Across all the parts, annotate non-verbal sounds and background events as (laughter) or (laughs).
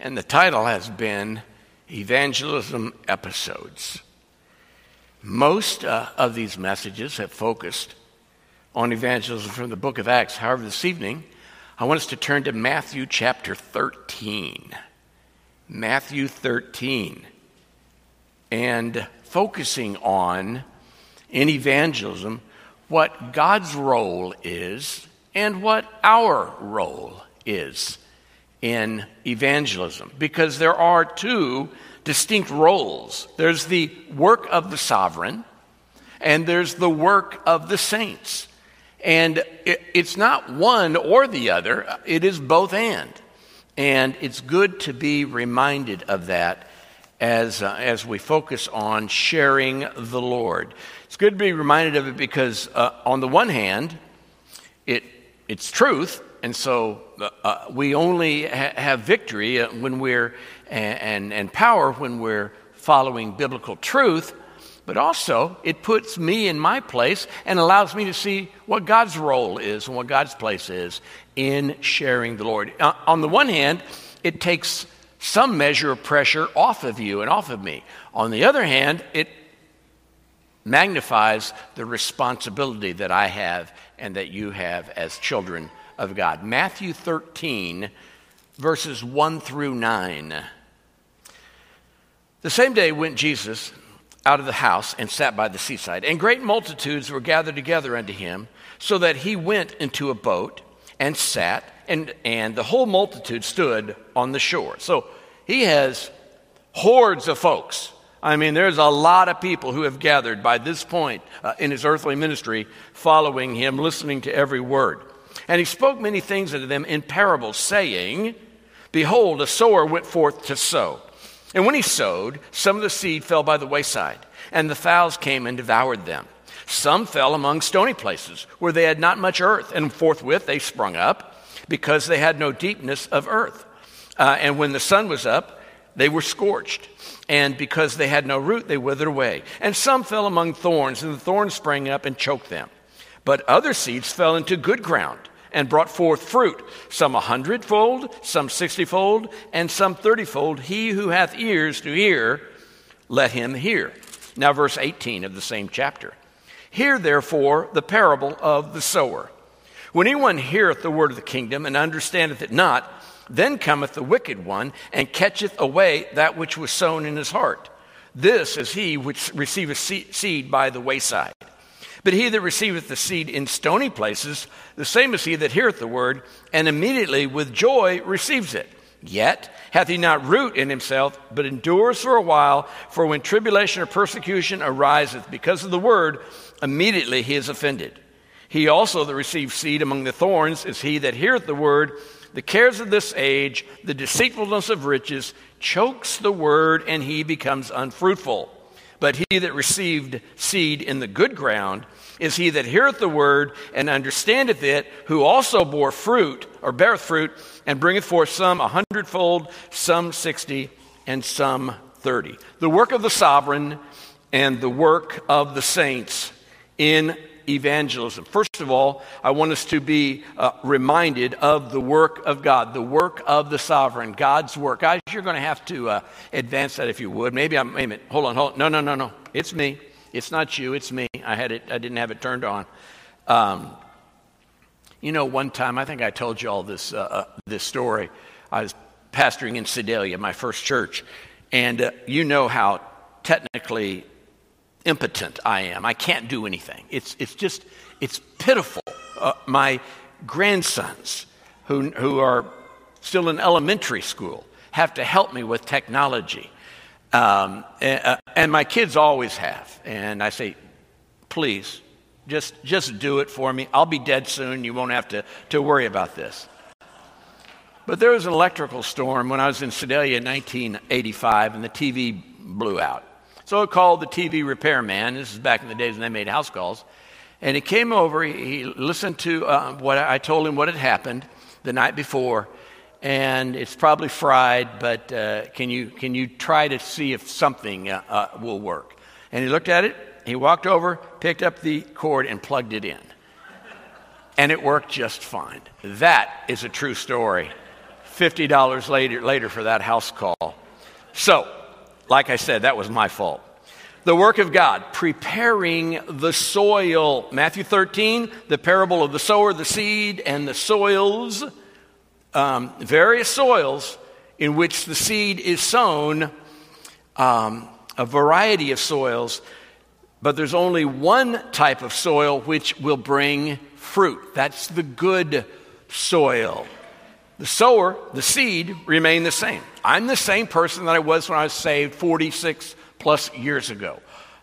and the title has been Evangelism Episodes. Most uh, of these messages have focused on evangelism from the book of Acts. However, this evening, I want us to turn to Matthew chapter 13. Matthew 13. And focusing on, in evangelism, what God's role is and what our role is in evangelism. Because there are two distinct roles there's the work of the sovereign, and there's the work of the saints. And it's not one or the other, it is both and. And it's good to be reminded of that as, uh, as we focus on sharing the Lord. It's good to be reminded of it because, uh, on the one hand, it, it's truth, and so uh, uh we only ha- have victory uh, when we're and, and, power when we're following biblical truth but also it puts me in my place and allows me to see what God's role is and what God's place is in sharing the Lord. Uh, on the one hand, it takes some measure of pressure off of you and off of me. On the other hand, it magnifies the responsibility that I have and that you have as children of God. Matthew 13, verses 1 through 9. The same day went Jesus out of the house and sat by the seaside. And great multitudes were gathered together unto him, so that he went into a boat and sat, and, and the whole multitude stood on the shore. So he has hordes of folks. I mean, there's a lot of people who have gathered by this point uh, in his earthly ministry, following him, listening to every word. And he spoke many things unto them in parables, saying, Behold, a sower went forth to sow. And when he sowed, some of the seed fell by the wayside, and the fowls came and devoured them. Some fell among stony places, where they had not much earth, and forthwith they sprung up, because they had no deepness of earth. Uh, and when the sun was up, they were scorched. And because they had no root, they withered away. And some fell among thorns, and the thorns sprang up and choked them. But other seeds fell into good ground and brought forth fruit, some a hundredfold, some sixtyfold, and some thirtyfold. He who hath ears to hear, let him hear. Now, verse 18 of the same chapter. Hear therefore the parable of the sower. When anyone heareth the word of the kingdom and understandeth it not, then cometh the wicked one and catcheth away that which was sown in his heart. This is he which receiveth seed by the wayside. But he that receiveth the seed in stony places, the same is he that heareth the word, and immediately with joy receives it. Yet hath he not root in himself, but endures for a while. For when tribulation or persecution ariseth because of the word, immediately he is offended. He also that receives seed among the thorns is he that heareth the word. The cares of this age, the deceitfulness of riches, chokes the word, and he becomes unfruitful. But he that received seed in the good ground is he that heareth the word and understandeth it, who also bore fruit, or beareth fruit, and bringeth forth some a hundredfold, some sixty, and some thirty. The work of the sovereign and the work of the saints in evangelism. First of all, I want us to be uh, reminded of the work of God, the work of the sovereign, God's work. Guys, you're going to have to uh, advance that if you would. Maybe I'm, wait a minute, hold on, hold on. No, no, no, no. It's me. It's not you, it's me. I had it, I didn't have it turned on. Um, you know, one time, I think I told you all this, uh, uh this story. I was pastoring in Sedalia, my first church, and uh, you know how technically impotent I am. I can't do anything. It's, it's just, it's pitiful. Uh, my grandsons, who, who are still in elementary school, have to help me with technology. Um, and, uh, and my kids always have. And I say, please, just, just do it for me. I'll be dead soon. You won't have to, to worry about this. But there was an electrical storm when I was in Sedalia in 1985, and the TV blew out. So I called the TV repairman. This is back in the days when they made house calls. And he came over. He, listened to uh, what I told him what had happened the night before. And it's probably fried, but uh, can, you, can you try to see if something uh, uh, will work? And he looked at it. He walked over, picked up the cord, and plugged it in. And it worked just fine. That is a true story $50 later, later for that house call. So, like I said, that was my fault. The work of God, preparing the soil. Matthew 13, the parable of the sower, the seed, and the soils, um, various soils in which the seed is sown, um, a variety of soils, but there's only one type of soil which will bring fruit. That's the good soil. The sower, the seed, remain the same. I'm the same person that I was when I was saved 46 plus years ago.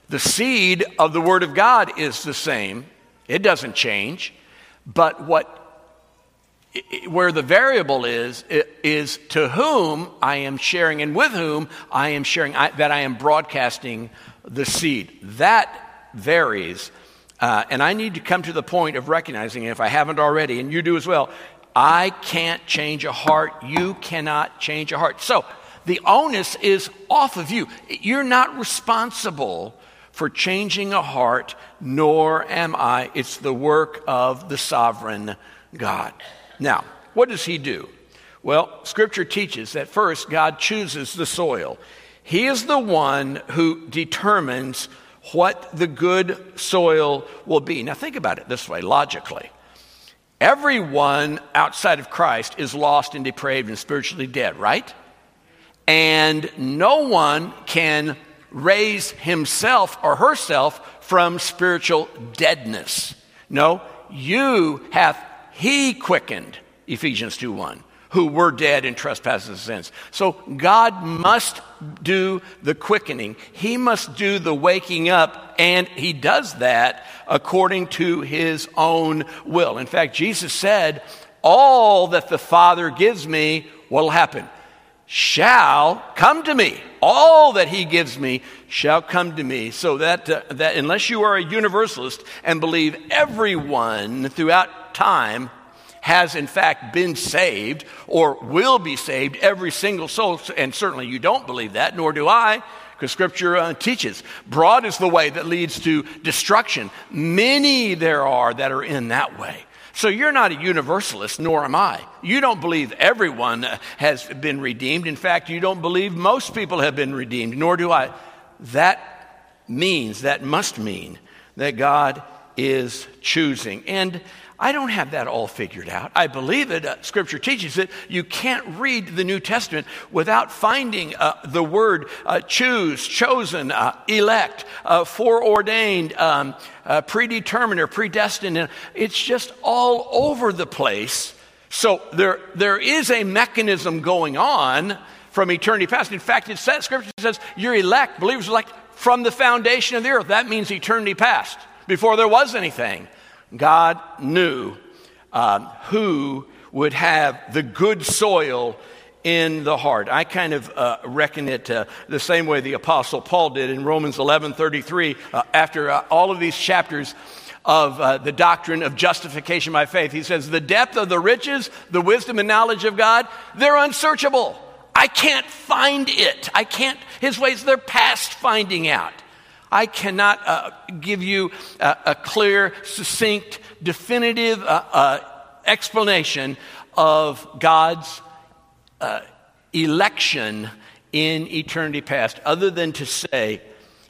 The seed of the Word of God is the same, it doesn't change. But what where the variable is is to whom I am sharing and with whom I am sharing I, that I am broadcasting the seed. That varies, uh, and I need to come to the point of recognizing, if I haven't already, and you do as well, I can't change a heart. You cannot change a heart. So the onus is off of you. You're not responsible for changing a heart, nor am I. It's the work of the sovereign God. Now, what does he do? Well, scripture teaches that first, God chooses the soil. He is the one who determines what the good soil will be. Now, think about it this way logically. Everyone outside of Christ is lost and depraved and spiritually dead, right? And no one can raise himself or herself from spiritual deadness. No, you hath he quickened, Ephesians 2 1, who were dead in trespasses and sins. So God must do the quickening, He must do the waking up, and He does that according to His own will. In fact, Jesus said, All that the Father gives me will happen shall come to me. All that he gives me shall come to me. So that, uh, that unless you are a universalist and believe everyone throughout time has in fact been saved or will be saved, every single soul, and certainly you don't believe that, nor do I, because scripture uh, teaches broad is the way that leads to destruction. Many there are that are in that way. So you're not a universalist, nor am I. You don't believe everyone has been redeemed. In fact, you don't believe most people have been redeemed, nor do I. That means, that must mean, that God is choosing. And I don't have that all figured out. I believe it. Uh, scripture teaches it. You can't read the New Testament without finding uh, the word uh, choose, chosen, uh, elect, uh, foreordained, um, uh, predetermined, or predestined. It's just all over the place. So there, there is a mechanism going on from eternity past. In fact, it says, Scripture says, you're elect, believers elect from the foundation of the earth. That means eternity past, before there was anything. God knew um, who would have the good soil in the heart. I kind of uh, reckon it uh, the same way the Apostle Paul did in Romans 11 33. Uh, after uh, all of these chapters of uh, the doctrine of justification by faith, he says, The depth of the riches, the wisdom and knowledge of God, they're unsearchable. I can't find it. I can't, his ways, they're past finding out. I cannot uh, give you a, a, clear, succinct, definitive uh, uh, explanation of God's uh, election in eternity past, other than to say,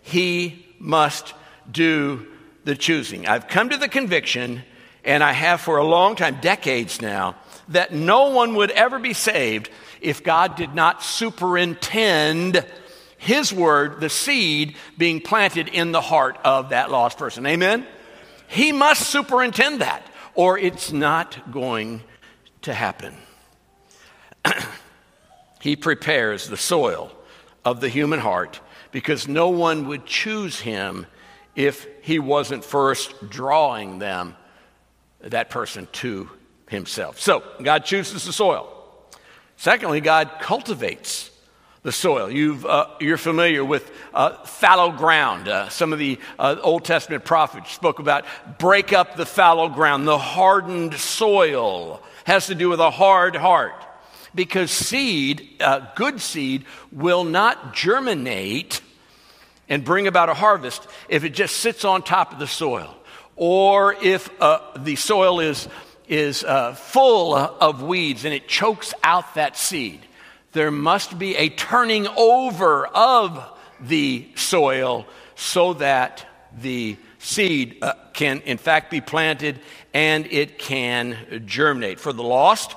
He must do the choosing. I've come to the conviction, and I have for a long time, decades now, that no one would ever be saved if God did not superintend his word, the seed, being planted in the heart of that lost person. Amen? He must superintend that, or it's not going to happen. (clears throat) he prepares the soil of the human heart because no one would choose him if he wasn't first drawing them, that person, to himself. So, God chooses the soil. Secondly, God cultivates the soil. you are uh, familiar with uh, fallow ground. Uh, some of the uh, Old Testament prophets spoke about break up the fallow ground. The hardened soil has to do with a hard heart. Because seed, uh, good seed, will not germinate and bring about a harvest if it just sits on top of the soil. Or if uh, the soil is is full of weeds and it chokes out that seed. There must be a turning over of the soil so that the seed uh, can, in fact, be planted and it can germinate. For the lost,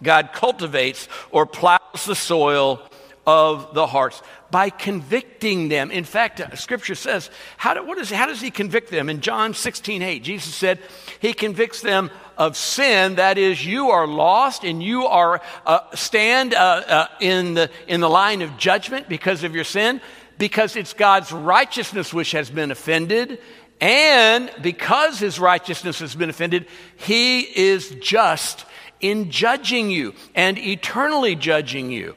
God cultivates or plows the soil of the hearts by convicting them. In fact, uh, Scripture says, how, do, how does He convict them? In John 16 8, Jesus said, He convicts them of sin. That is, you are lost and you are uh, stand uh, uh, in, the, in the line of judgment because of your sin, because it's God's righteousness which has been offended. And because his righteousness has been offended, he is just in judging you and eternally judging you.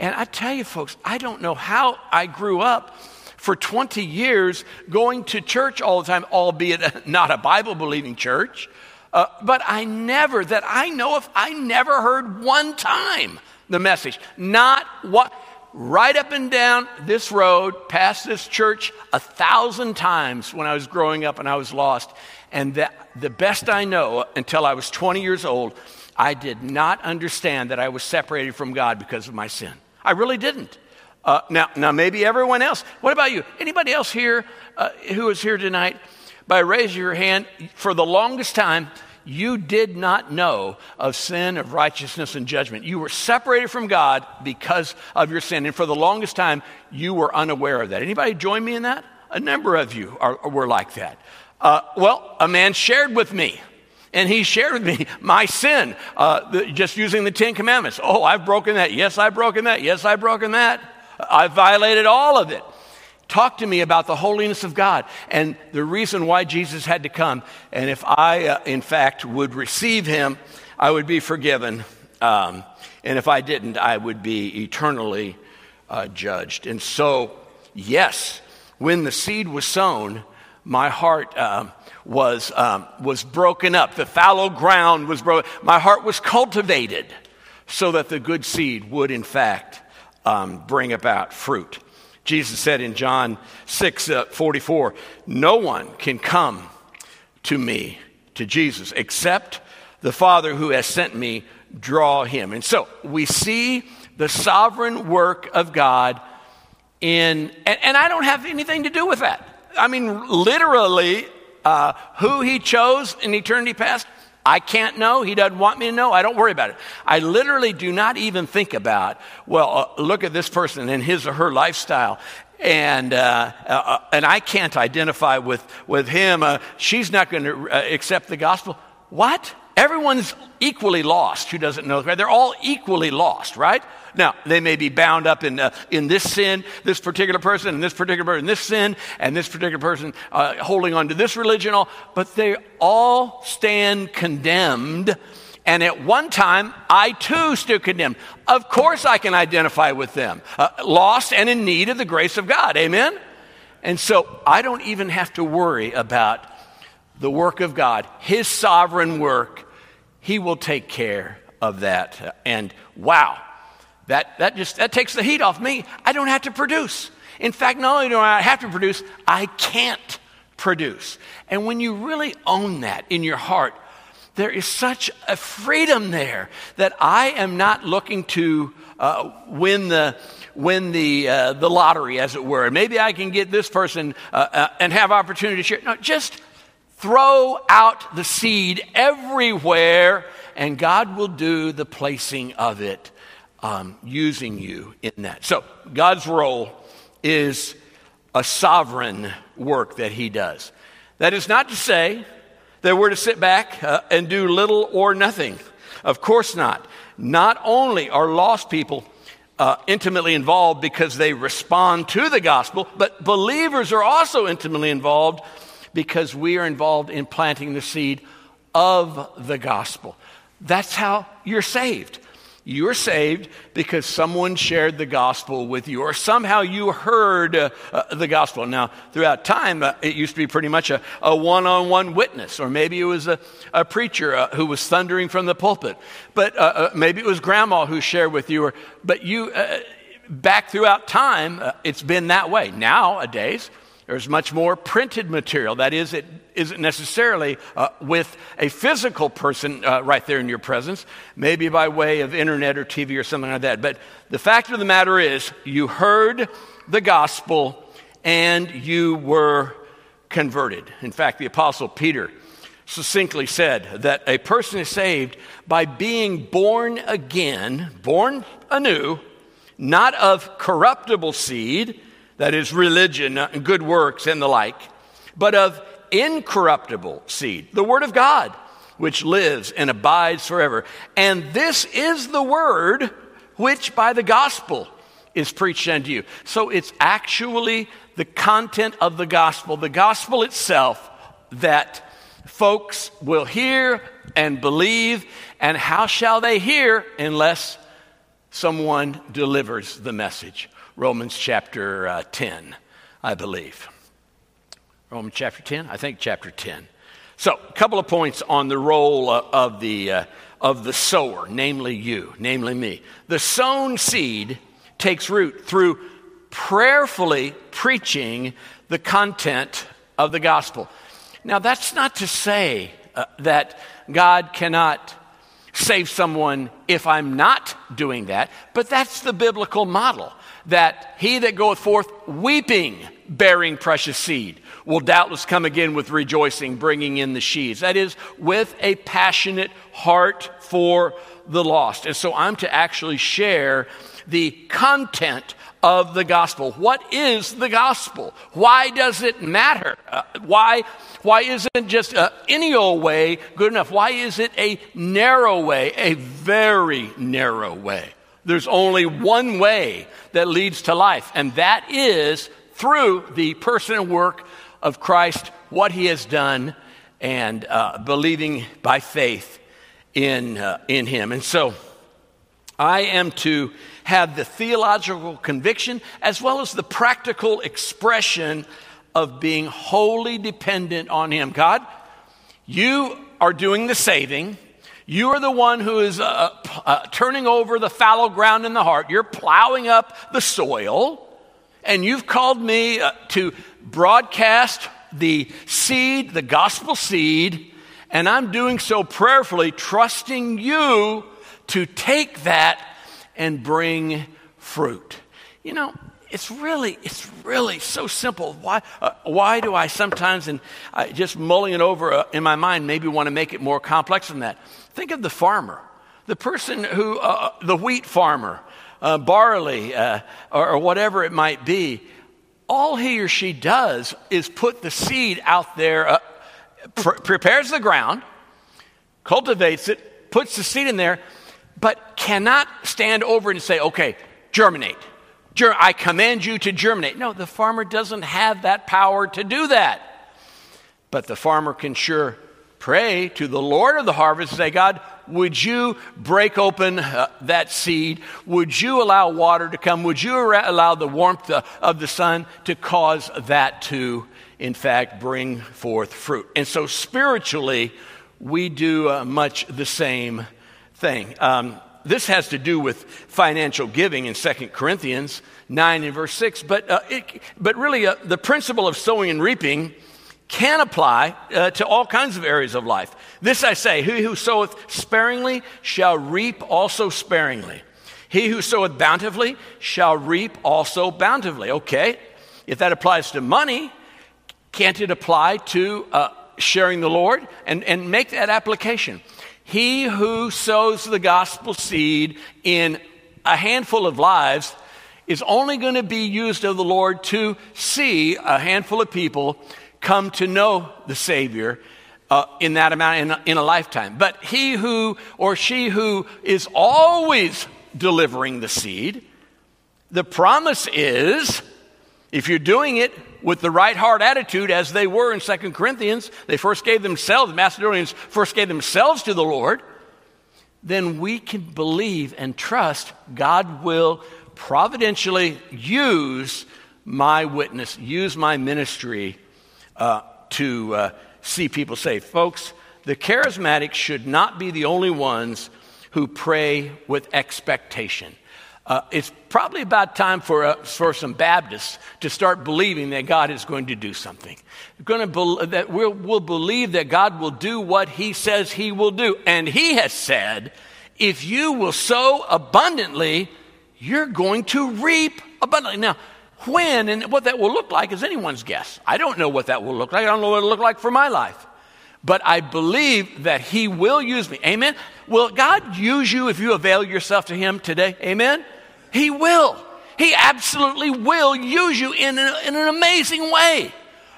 And I tell you, folks, I don't know how I grew up for 20 years going to church all the time, albeit (laughs) not a Bible believing church. Uh, but I never, that I know of, I never heard one time the message. Not what, right up and down this road, past this church, a thousand times when I was growing up and I was lost. And the best I know, until I was 20 years old, I did not understand that I was separated from God because of my sin. I really didn't. Uh, now, now, maybe everyone else. What about you? Anybody else here uh, who is here tonight? By raising your hand, for the longest time, you did not know of sin, of righteousness, and judgment. You were separated from God because of your sin, and for the longest time, you were unaware of that. Anybody join me in that? A number of you are, were like that. Uh, well, a man shared with me and he shared with me my sin, uh, the, just using the Ten Commandments. Oh, I've broken that. Yes, I've broken that. Yes, I've broken that. I've violated all of it. Talk to me about the holiness of God and the reason why Jesus had to come. And if I, uh, in fact, would receive him, I would be forgiven. Um, and if I didn't, I would be eternally uh, judged. And so, yes, when the seed was sown, my heart uh, was, um, was broken up. The fallow ground was broken. My heart was cultivated so that the good seed would, in fact, um, bring about fruit. Jesus said in John 6 uh, 44, No one can come to me, to Jesus, except the Father who has sent me draw him. And so we see the sovereign work of God in, and, and I don't have anything to do with that. I mean, literally, uh, who he chose in eternity past, I can't know. He doesn't want me to know. I don't worry about it. I literally do not even think about, well, uh, look at this person and his or her lifestyle. And, uh, uh, and I can't identify with, with him. Uh, she's not going to uh, accept the gospel. What? Everyone's equally lost who doesn't know. They're all equally lost, right? Now, they may be bound up in, uh, in this sin, this particular person, and this particular person, this sin, and this particular person uh, holding on to this religion, all, but they all stand condemned. And at one time, I too stood condemned. Of course, I can identify with them, uh, lost and in need of the grace of God. Amen? And so I don't even have to worry about the work of God, His sovereign work he will take care of that. And wow, that, that just that takes the heat off me. I don't have to produce. In fact, not only do I have to produce, I can't produce. And when you really own that in your heart, there is such a freedom there that I am not looking to uh, win the win the uh, the lottery, as it were. Maybe I can get this person uh, uh and have opportunity to share. No, just Throw out the seed everywhere, and God will do the placing of it um, using you in that. So, God's role is a sovereign work that He does. That is not to say that we're to sit back uh, and do little or nothing. Of course not. Not only are lost people uh, intimately involved because they respond to the gospel, but believers are also intimately involved because we are involved in planting the seed of the gospel. That's how you're saved. You're saved because someone shared the gospel with you, or somehow you heard uh, uh, the gospel. Now, throughout time, uh, it used to be pretty much a one on one witness, or maybe it was a, a preacher uh, who was thundering from the pulpit, but uh, uh, maybe it was grandma who shared with you, or, but you, back throughout time, it's been that way. Nowadays, there's much more printed material. That is, it, isn't necessarily uh, with a physical person uh, right there in your presence, maybe by way of internet or TV or something like that. But the fact of the matter is, you heard the gospel and you were converted. In fact, the Apostle Peter succinctly said that a person is saved by being born again, born anew, not of corruptible seed, that is religion, uh, good works, and the like, but of incorruptible seed, the Word of God, which lives and abides forever. And this is the Word which by the gospel is preached unto you. So it's actually the content of the gospel, the gospel itself, that folks will hear and believe. And how shall they hear unless someone delivers the message? Romans chapter uh, 10, I believe. Romans chapter 10? I think chapter 10. So, a couple of points on the role uh, of the, uh, of the sower, namely you, namely me. The sown seed takes root through prayerfully preaching the content of the gospel. Now, that's not to say uh, that God cannot save someone if I'm not doing that, but that's the biblical model that he that goeth forth weeping, bearing precious seed, will doubtless come again with rejoicing, bringing in the sheaves. That is, with a passionate heart for the lost. And so I'm to actually share the content of the gospel. What is the gospel? Why does it matter? Uh, why, why isn't just uh, any old way good enough? Why is it a narrow way, a very narrow way? There's only one way that leads to life, and that is through the person and work of Christ, what he has done, and uh, believing by faith in, uh, in him. And so I am to have the theological conviction as well as the practical expression of being wholly dependent on him. God, you are doing the saving. You are the one who is uh, uh, turning over the fallow ground in the heart. You're plowing up the soil. And you've called me uh, to broadcast the seed, the gospel seed. And I'm doing so prayerfully, trusting you to take that and bring fruit. You know, it's really, it's really so simple. Why, uh, why do I sometimes, and just mulling it over uh, in my mind, maybe want to make it more complex than that? Think of the farmer, the person who, uh, uh, the wheat farmer, uh, barley, uh, or, or, whatever it might be. All he or she does is put the seed out there, uh, pr- prepares the ground, cultivates it, puts the seed in there, but cannot stand over and say, okay, germinate. I command you to germinate. No, the farmer doesn't have that power to do that. But the farmer can sure pray to the Lord of the harvest and say, God, would you break open uh, that seed? Would you allow water to come? Would you allow the warmth uh, of the sun to cause that to, in fact, bring forth fruit? And so, spiritually, we do uh, much the same thing. Um, this has to do with financial giving in 2 Corinthians 9 and verse 6, but, uh, it, but really, uh, the principle of sowing and reaping can apply uh, to all kinds of areas of life. This I say He who soweth sparingly shall reap also sparingly. He who soweth bountifully shall reap also bountifully. Okay, if that applies to money, can't it apply to uh, sharing the Lord? And, and make that application. He who sows the gospel seed in a handful of lives is only going to be used of the Lord to see a handful of people come to know the Savior uh, in that amount in a, in a lifetime. But he who or she who is always delivering the seed, the promise is if you're doing it with the right heart attitude, as they were in Second Corinthians, they first gave themselves, the Macedonians first gave themselves to the Lord, then we can believe and trust God will providentially use my witness, use my ministry uh, to uh, see people saved. Folks, the charismatics should not be the only ones who pray with expectation. Uh, it's probably about time for, uh, for some Baptists to start believing that God is going to do something. Going to be- that we'll, we'll believe that God will do what He says He will do. And He has said, if you will sow abundantly, you're going to reap abundantly. Now, when and what that will look like is anyone's guess. I don't know what that will look like. I don't know what it'll look like for my life. But I believe that He will use me. Amen. Will God use you if you avail yourself to Him today? Amen? He will. He absolutely will use you in, a, in an amazing way,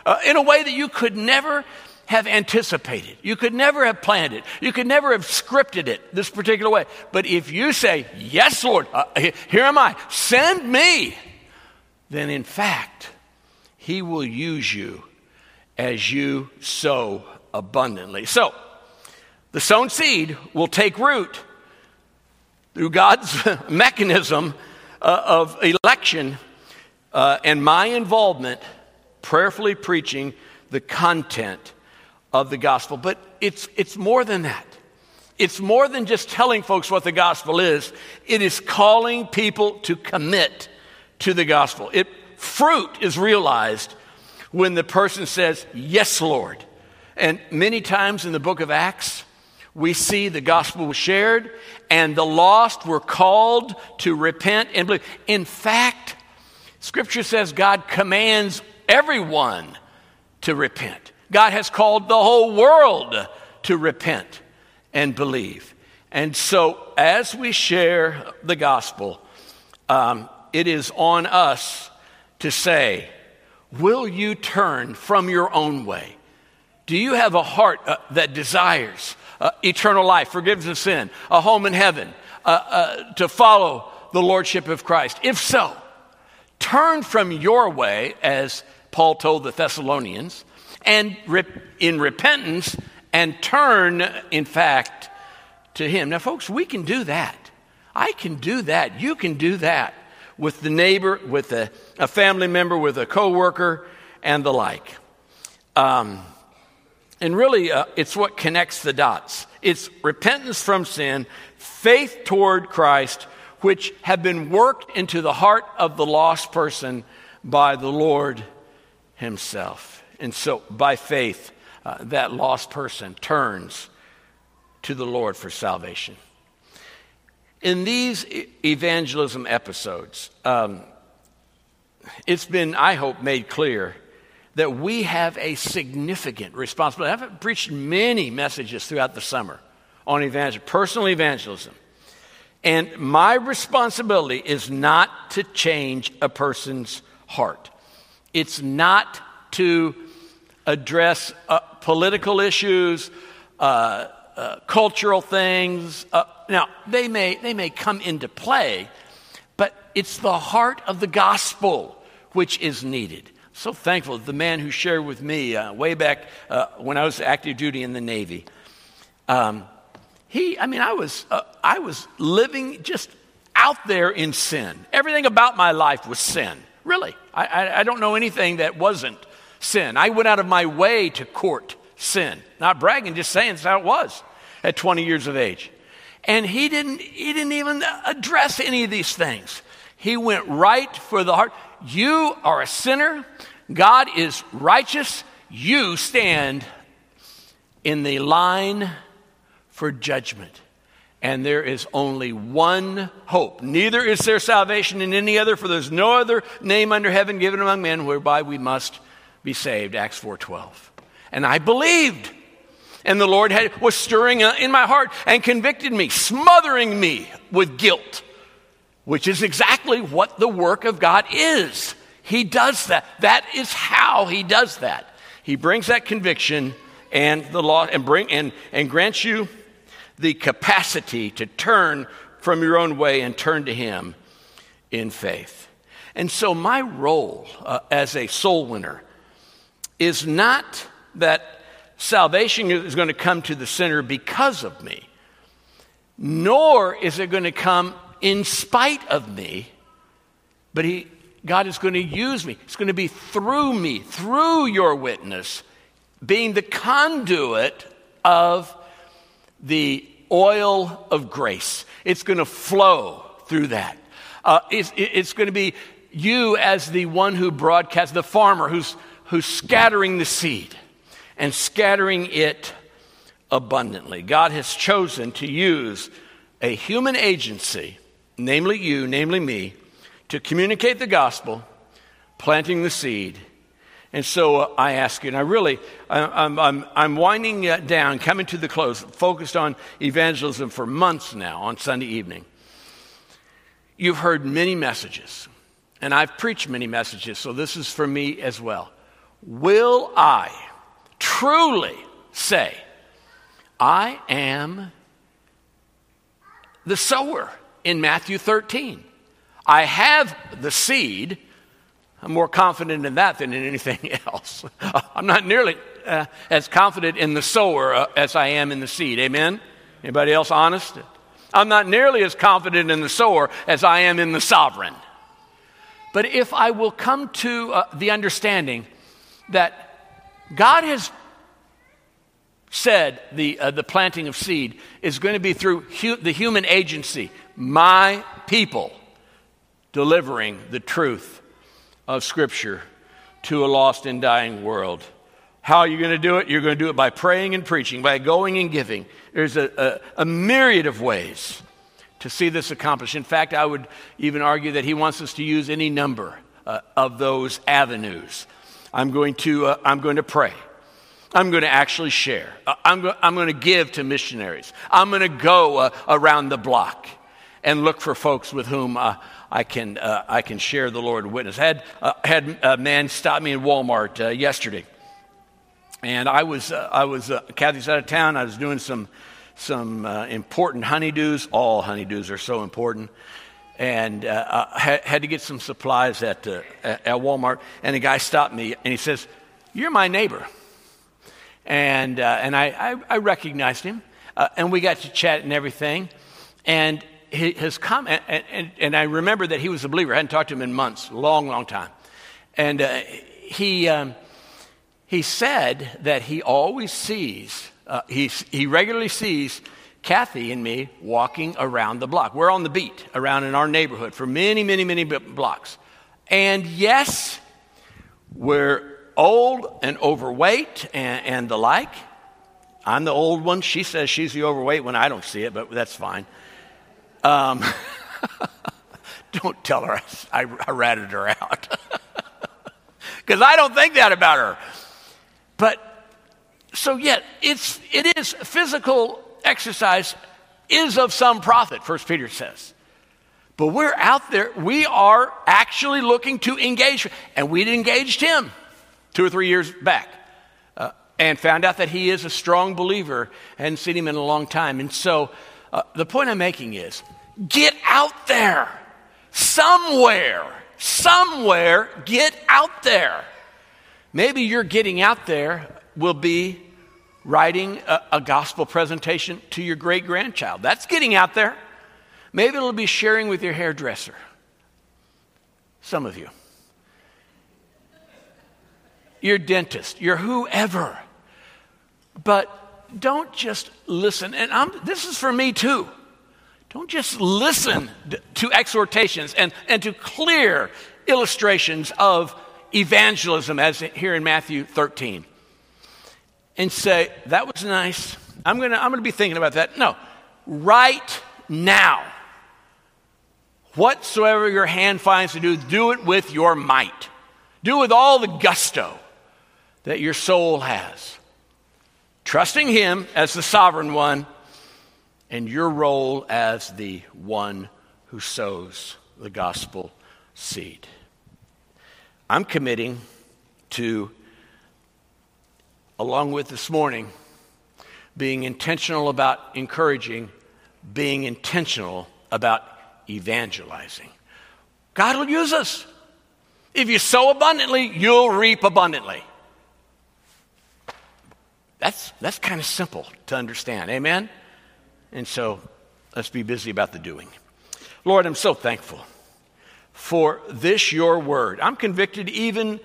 uh, in a way that you could never have anticipated. You could never have planned it. You could never have scripted it this particular way. But if you say, Yes, Lord, uh, here am I, send me, then in fact, He will use you as you sow abundantly. So, the sown seed will take root through God's (laughs) mechanism uh, of election uh, and my involvement, prayerfully preaching the content of the gospel. But it's, it's more than that. It's more than just telling folks what the gospel is, it is calling people to commit to the gospel. It, fruit is realized when the person says, Yes, Lord. And many times in the book of Acts, we see the gospel was shared and the lost were called to repent and believe. In fact, scripture says God commands everyone to repent. God has called the whole world to repent and believe. And so, as we share the gospel, um, it is on us to say, Will you turn from your own way? Do you have a heart uh, that desires uh, eternal life, forgiveness of sin, a home in heaven, uh, uh, to follow the Lordship of Christ? If so, turn from your way, as Paul told the Thessalonians, and in repentance, and turn, in fact, to Him. Now, folks, we can do that. I can do that. You can do that with the neighbor, with a, a family member, with a coworker, and the like. Um, and really, uh, it's what connects the dots. It's repentance from sin, faith toward Christ, which have been worked into the heart of the lost person by the Lord Himself. And so, by faith, uh, that lost person turns to the Lord for salvation. In these evangelism episodes, um, it's been, I hope, made clear that we have a significant responsibility. I've preached many messages throughout the summer on evangelism, personal evangelism. And my responsibility is not to change a person's heart. It's not to address uh, political issues, uh, uh, cultural things. Uh, now, they may, they may come into play, but it's the heart of the gospel which is needed so thankful. The man who shared with me uh, way back uh, when I was active duty in the Navy, um, he, I mean, I was, uh, I was living just out there in sin. Everything about my life was sin. Really. I, I, I don't know anything that wasn't sin. I went out of my way to court sin. Not bragging, just saying that's how it was at 20 years of age. And he didn't, he didn't even address any of these things. He went right for the heart. You are a sinner. God is righteous. You stand in the line for judgment. And there is only one hope. Neither is there salvation in any other, for there's no other name under heaven given among men whereby we must be saved. Acts 4:12. And I believed. And the Lord had, was stirring in my heart and convicted me, smothering me with guilt which is exactly what the work of God is. He does that. That is how he does that. He brings that conviction and the law and bring and, and grants you the capacity to turn from your own way and turn to him in faith. And so my role uh, as a soul winner is not that salvation is going to come to the sinner because of me, nor is it going to come in spite of me, but he, God is going to use me. It's going to be through me, through your witness, being the conduit of the oil of grace. It's going to flow through that. Uh, it's, it's going to be you as the one who broadcasts, the farmer who's, who's scattering the seed and scattering it abundantly. God has chosen to use a human agency, namely you, namely me, to communicate the gospel, planting the seed. And so uh, I ask you, and I really, I, am I'm, I'm winding down, coming to the close, focused on evangelism for months now on Sunday evening. You've heard many messages, and I've preached many messages, so this is for me as well. Will I truly say, I am the sower in Matthew 13? I have the seed. I'm more confident in that than in anything (laughs) else. I'm not nearly uh, as confident in the sower uh, as I am in the seed. Amen? Anybody else honest? I'm not nearly as confident in the sower as I am in the sovereign. But if I will come to uh, the understanding that God has said the, uh, the planting of seed is going to be through hu- the human agency, my people delivering the truth of Scripture to a lost and dying world. How are you going to do it? You're going to do it by praying and preaching, by going and giving. There's a, a, a myriad of ways to see this accomplished. In fact, I would even argue that he wants us to use any number uh, of those avenues. I'm going to, uh, I'm going to pray. I'm going to actually share. Uh, I'm, go- I'm going to give to missionaries. I'm going to go uh, around the block and look for folks with whom uh, I, can, uh, I can share the Lord witness. I had, had a man stop me in Walmart yesterday and I was, uh, I was, uh, Kathy's out of town. I was doing some, some uh, important honeydews. All honeydews are so important. And uh, I had, to get some supplies at, uh, at Walmart. And the guy stopped me and he says, You're my neighbor. And, uh, and I, I, I, recognized him. and we got to chat and everything. And his comment, and, and, and, I remember that he was a believer. I hadn't talked to him in months, long, long time. And he, um, he said that he always sees, uh, he, he regularly sees Kathy and me walking around the block. We're on the beat around in our neighborhood for many, many, many blocks. And yes, we're old and overweight and, and the like. I'm the old one. She says she's the overweight one. I don't see it, but that's fine. Um, (laughs) don't tell her I, I ratted her out. (laughs) Because I don't think that about her. But so yet it's it is physical exercise is of some profit, First Peter says. But we're out there, we are actually looking to engage, and we'd engaged him two or three years back. Uh, and found out that he is a strong believer. Hadn't seen him in a long time. And so uh, the point I'm making is get out there. Somewhere, somewhere, get out there. Maybe your getting out there will be writing a, a gospel presentation to your great grandchild. That's getting out there. Maybe it'll be sharing with your hairdresser. Some of you. Your dentist, your whoever. But don't just listen. And I'm, this is for me too. Don't just listen to exhortations and, and to clear illustrations of evangelism, as here in Matthew 13, and say, That was nice. I'm going to I'm going to be thinking about that. No, right now. Whatsoever your hand finds to do, do it with your might. Do it with all the gusto that your soul has. Trusting Him as the sovereign one and your role as the one who sows the gospel seed. I'm committing to, along with this morning, being intentional about encouraging, being intentional about evangelizing. God will use us. If you sow abundantly, you'll reap abundantly. That's, that's kind of simple to understand. Amen? And so let's be busy about the doing. Lord, I'm so thankful for this your word. I'm convicted even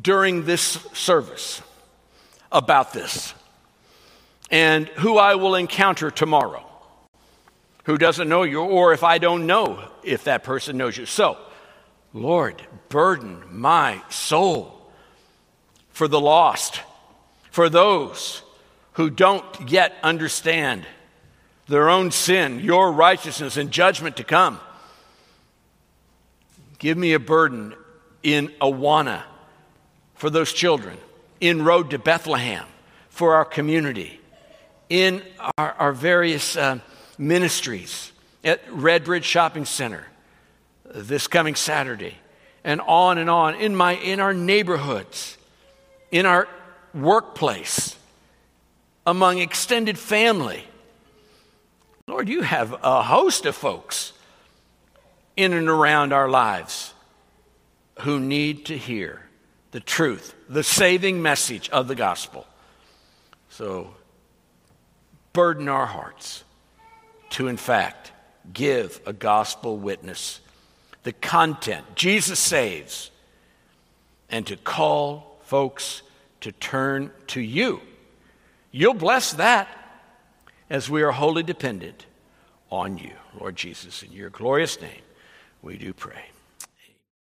during this service about this and who I will encounter tomorrow. who doesn't know you, or if I don't know if that person knows you. So, Lord, burden my soul for the lost, for those who don't yet understand their own sin, your righteousness, and judgment to come. Give me a burden in Awana for those children, in Road to Bethlehem for our community, in our, our various uh, ministries at Redbridge Shopping Center this coming Saturday, and on and on in, my, in our neighborhoods, in our workplace, among extended family. Lord, you have a host of folks in and around our lives who need to hear the truth, the saving message of the gospel. So, burden our hearts to, in fact, give a gospel witness. The content, Jesus saves, and to call folks to turn to you. You'll bless that as we are wholly dependent on you, Lord Jesus. In your glorious name, we do pray.